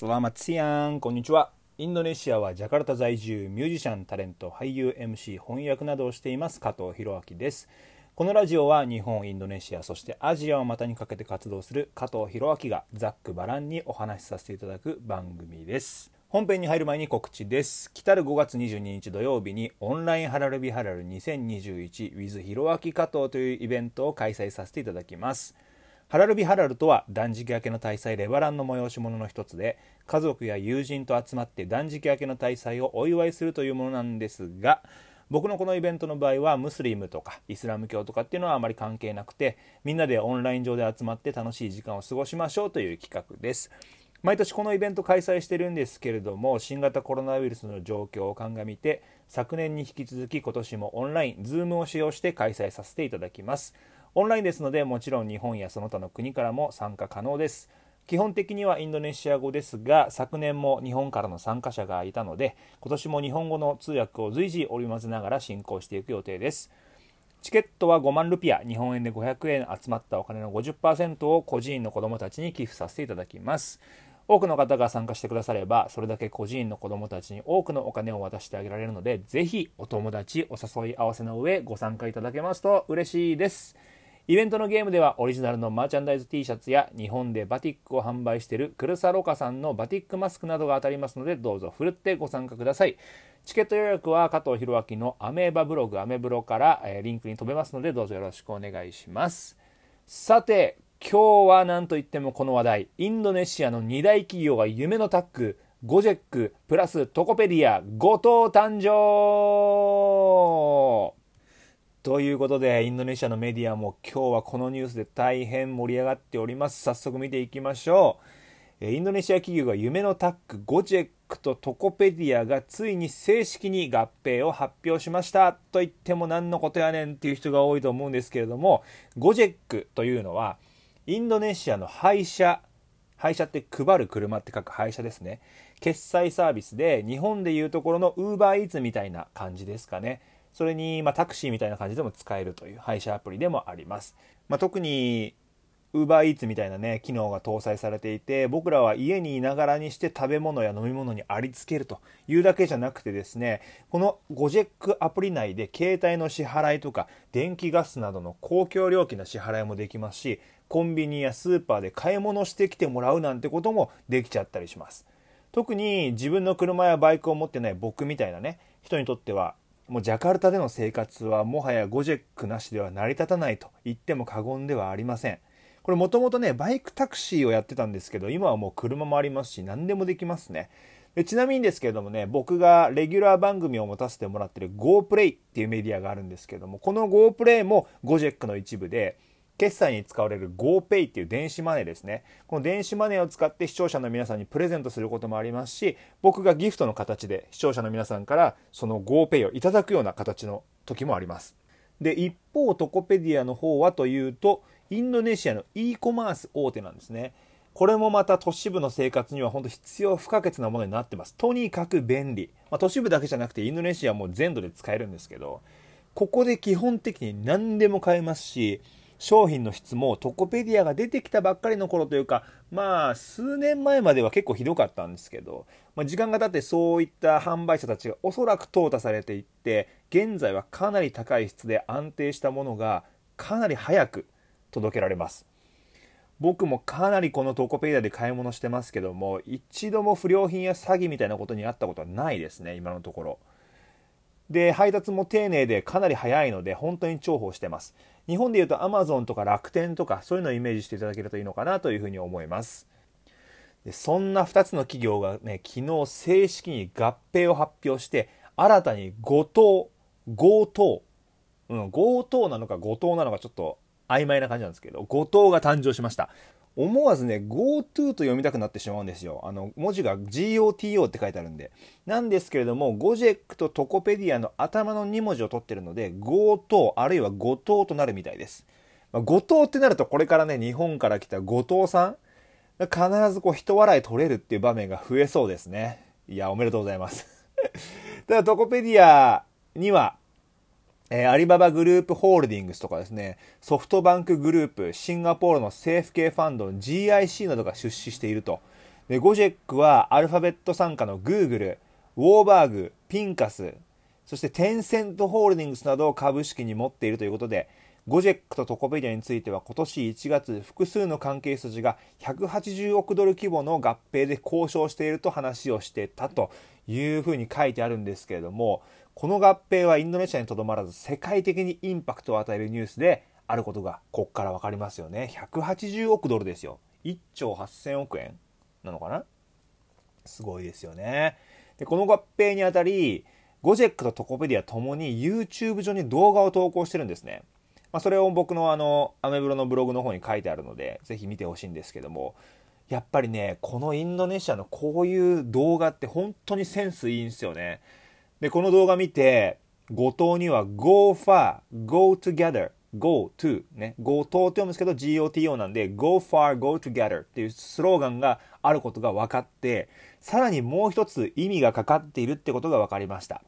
スラマツヤンこんにちは。インドネシアはジャカルタ在住ミュージシャンタレント俳優 MC 翻訳などをしています加藤博明です。このラジオは日本インドネシアそしてアジアを股にかけて活動する加藤博明がざっくばらんにお話しさせていただく番組です。本編に入る前に告知です。来る5月22日土曜日にオンラインハラルビハラル 2021with ひろあき加藤というイベントを開催させていただきます。ハラルビハラルとは断食明けの大祭レバランの催し物の一つで家族や友人と集まって断食明けの大祭をお祝いするというものなんですが僕のこのイベントの場合はムスリムとかイスラム教とかっていうのはあまり関係なくてみんなでオンライン上で集まって楽しい時間を過ごしましょうという企画です。毎年このイベント開催してるんですけれども新型コロナウイルスの状況を鑑みて昨年に引き続き今年もオンライン Zoom を使用して開催させていただきます。オンラインですのでもちろん日本やその他の国からも参加可能です。基本的にはインドネシア語ですが昨年も日本からの参加者がいたので今年も日本語の通訳を随時織り交ぜながら進行していく予定です。チケットは5万ルピア日本円で500円集まったお金の50%を孤児院の子どもたちに寄付させていただきます。多くの方が参加してくださればそれだけ孤児院の子どもたちに多くのお金を渡してあげられるのでぜひお友達お誘い合わせの上ご参加いただけますと嬉しいです。イベントのゲームではオリジナルのマーチャンダイズ T シャツや日本でバティックを販売しているクルサロカさんのバティックマスクなどが当たりますのでどうぞふるってご参加ください。チケット予約は加藤弘明のアメーバブログアメブロから、え、リンクに飛べますのでどうぞよろしくお願いします。さて今日は何といってもこの話題。インドネシアの2大企業が夢のタッグゴジェックプラストコペディア後藤誕生ということで、インドネシアのメディアも今日はこのニュースで大変盛り上がっております。早速見ていきましょう。インドネシア企業が夢のタッグ、ゴジェックとトコペディアがついに正式に合併を発表しました。と言っても何のことやねんっていう人が多いと思うんですけれども、ゴジェックというのは、インドネシアの配車、配車って配る車って書く配車ですね。決済サービスで、日本でいうところのウーバーイーツみたいな感じですかね。それに、まあ、タクシーみたいな感じでも使えるという配車アプリでもあります。まあ、特に UberEats みたいなね、機能が搭載されていて、僕らは家にいながらにして食べ物や飲み物にありつけるというだけじゃなくてですね、このゴジェックアプリ内で携帯の支払いとか、電気ガスなどの公共料金の支払いもできますし、コンビニやスーパーで買い物してきてもらうなんてこともできちゃったりします。特に自分の車やバイクを持ってない僕みたいなね、人にとってはもうジャカルタでの生活はもはやゴジェックなしでは成り立たないと言っても過言ではありません。これもともとね、バイクタクシーをやってたんですけど、今はもう車もありますし、何でもできますね。でちなみにですけれどもね、僕がレギュラー番組を持たせてもらってる GoPlay っていうメディアがあるんですけども、この GoPlay もゴジェックの一部で、決済に使われる GoPay っていう電子マネーですね。この電子マネーを使って視聴者の皆さんにプレゼントすることもありますし、僕がギフトの形で視聴者の皆さんからその GoPay をいただくような形の時もあります。で、一方、トコペディアの方はというと、インドネシアの e コマース大手なんですね。これもまた都市部の生活には本当必要不可欠なものになってます。とにかく便利。まあ、都市部だけじゃなくてインドネシアも全土で使えるんですけど、ここで基本的に何でも買えますし、商品の質もトコペディアが出てきたばっかりの頃というか、まあ、数年前までは結構ひどかったんですけど、まあ、時間が経ってそういった販売者たちがおそらく淘汰されていって、現在はかなり高い質で安定したものがかなり早く届けられます。僕もかなりこのトコペディアで買い物してますけども、一度も不良品や詐欺みたいなことにあったことはないですね、今のところ。で、配達も丁寧でかなり早いので、本当に重宝してます。日本でいうと Amazon とか楽天とかそういうのをイメージしていただけるといいのかなというふうに思います。でそんな2つの企業がね、昨日正式に合併を発表して、新たに5等、強盗、うん、強盗なのか5等なのかちょっと曖昧な感じなんですけど、5等が誕生しました。思わずね、GoTo と読みたくなってしまうんですよ。あの、文字が GOTO って書いてあるんで。なんですけれども、ゴジェックとトコペディアの頭の2文字を取ってるので、GoTo あるいは後藤となるみたいです。まあ、後藤ってなると、これからね、日本から来た後藤さん、必ずこう、人笑い取れるっていう場面が増えそうですね。いや、おめでとうございます。ただ、トコペディアには、えー、アリババグループホールディングスとかですね、ソフトバンクグループ、シンガポールの政府系ファンドの GIC などが出資していると。で、ゴジェックはアルファベット傘下の Google、ウォーバーグ、ピンカス、そしてテンセントホールディングスなどを株式に持っているということで、ゴジェックとトコペディアについては今年1月、複数の関係筋が180億ドル規模の合併で交渉していると話をしてたというふうに書いてあるんですけれども、この合併はインドネシアにとどまらず世界的にインパクトを与えるニュースであることがこっから分かりますよね。180億ドルですよ。1兆8000億円なのかな？すごいですよね。で、この合併にあたり、ゴジェックとトコペディアともに YouTube 上に動画を投稿してるんですね。まあ、それを僕のあの、アメブロのブログの方に書いてあるので、ぜひ見てほしいんですけども、やっぱりね、このインドネシアのこういう動画って本当にセンスいいんですよね。で、この動画見て、後藤には Go far, go together, go to ね、go to って読むんですけど GOTO なんで Go far, go together っていうスローガンがあることが分かって、さらにもう一つ意味がかかっているってことが分かりました。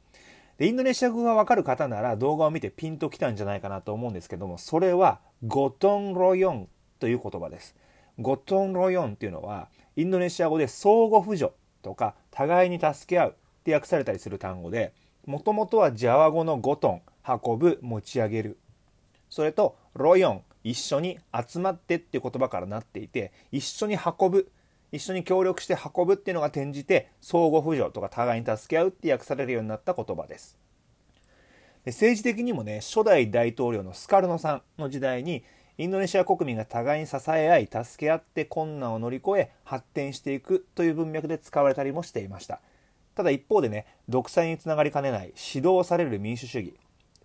で、インドネシア語がわかる方なら動画を見てピンときたんじゃないかなと思うんですけども、それはゴトンロヨンという言葉です。ゴトンロヨンっていうのは、インドネシア語で相互扶助とか互いに助け合うって訳されたりする単語で、もともとはジャワ語のゴトン、運ぶ、持ち上げる。それとロヨン、一緒に集まってっていう言葉からなっていて、一緒に運ぶ一緒に協力して運ぶっていうのが転じて相互扶助とか互いに助け合うって訳されるようになった言葉ですで政治的にもね初代大統領のスカルノさんの時代にインドネシア国民が互いに支え合い助け合って困難を乗り越え発展していくという文脈で使われたりもしていましたただ一方でね独裁につながりかねない指導される民主主義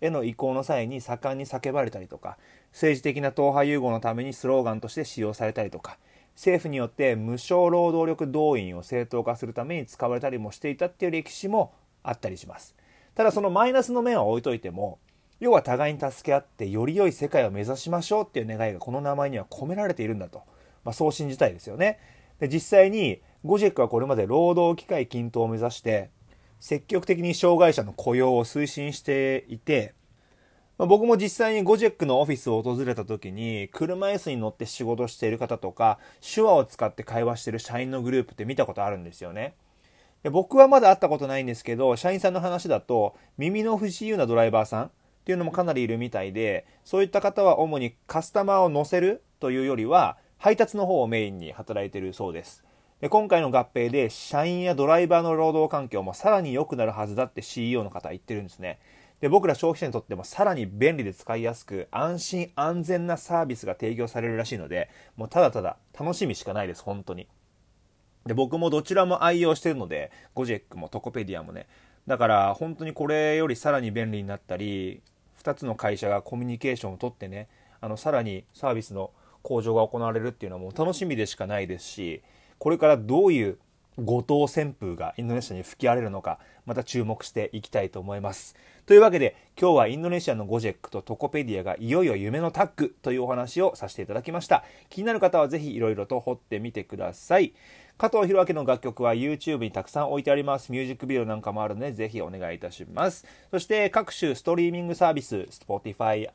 への移行の際に盛んに叫ばれたりとか政治的な党派融合のためにスローガンとして使用されたりとか政府によって無償労働力動員を正当化するために使われたりもしていたっていう歴史もあったりします。ただそのマイナスの面は置いといても要は互いに助け合ってより良い世界を目指しましょうっていう願いがこの名前には込められているんだと、まあ、そう信じたいですよね。で実際にゴジェックはこれまで労働機会均等を目指して積極的に障害者の雇用を推進していてまあ、僕も実際にゴジェックのオフィスを訪れた時に、車椅子に乗って仕事している方とか、手話を使って会話している社員のグループって見たことあるんですよね。で僕はまだ会ったことないんですけど、社員さんの話だと、耳の不自由なドライバーさんっていうのもかなりいるみたいで、そういった方は主にカスタマーを乗せるというよりは、配達の方をメインに働いているそうです。で今回の合併で社員やドライバーの労働環境もさらに良くなるはずだって CEO の方は言ってるんですね。で僕ら消費者にとってもさらに便利で使いやすく安心安全なサービスが提供されるらしいのでもうただただ楽しみしかないです本当にで僕もどちらも愛用してるのでゴジェックもトコペディアもねだから本当にこれよりさらに便利になったり2つの会社がコミュニケーションをとってねあのさらにサービスの向上が行われるっていうのはもう楽しみでしかないですしこれからどういう後藤旋風がインドネシアに吹き荒れるのか、また注目していきたいと思います。というわけで、今日はインドネシアのゴジェックとトコペディアがいよいよ夢のタッグというお話をさせていただきました。気になる方はぜひいろいろと掘ってみてください。加藤弘明の楽曲は YouTube にたくさん置いてあります。ミュージックビデオなんかもあるので、ぜひお願いいたします。そして各種ストリーミングサービス、Spotify、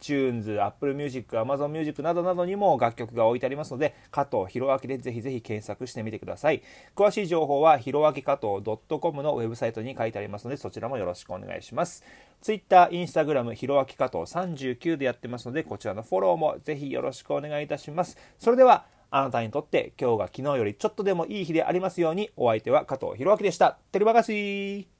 iTunes、Apple Music、Amazon Music などなどにも楽曲が置いてありますので、加藤弘明でぜひぜひ検索してみてください。詳しい情報は、ひろあき加藤 .com のウェブサイトに書いてありますので、そちらもよろしくお願いします。Twitter、Instagram、ひろあき加藤39でやってますので、こちらのフォローもぜひよろしくお願いいたします。それでは、あなたにとって今日が昨日よりちょっとでもいい日でありますように、お相手は加藤弘明でした。テルバガシー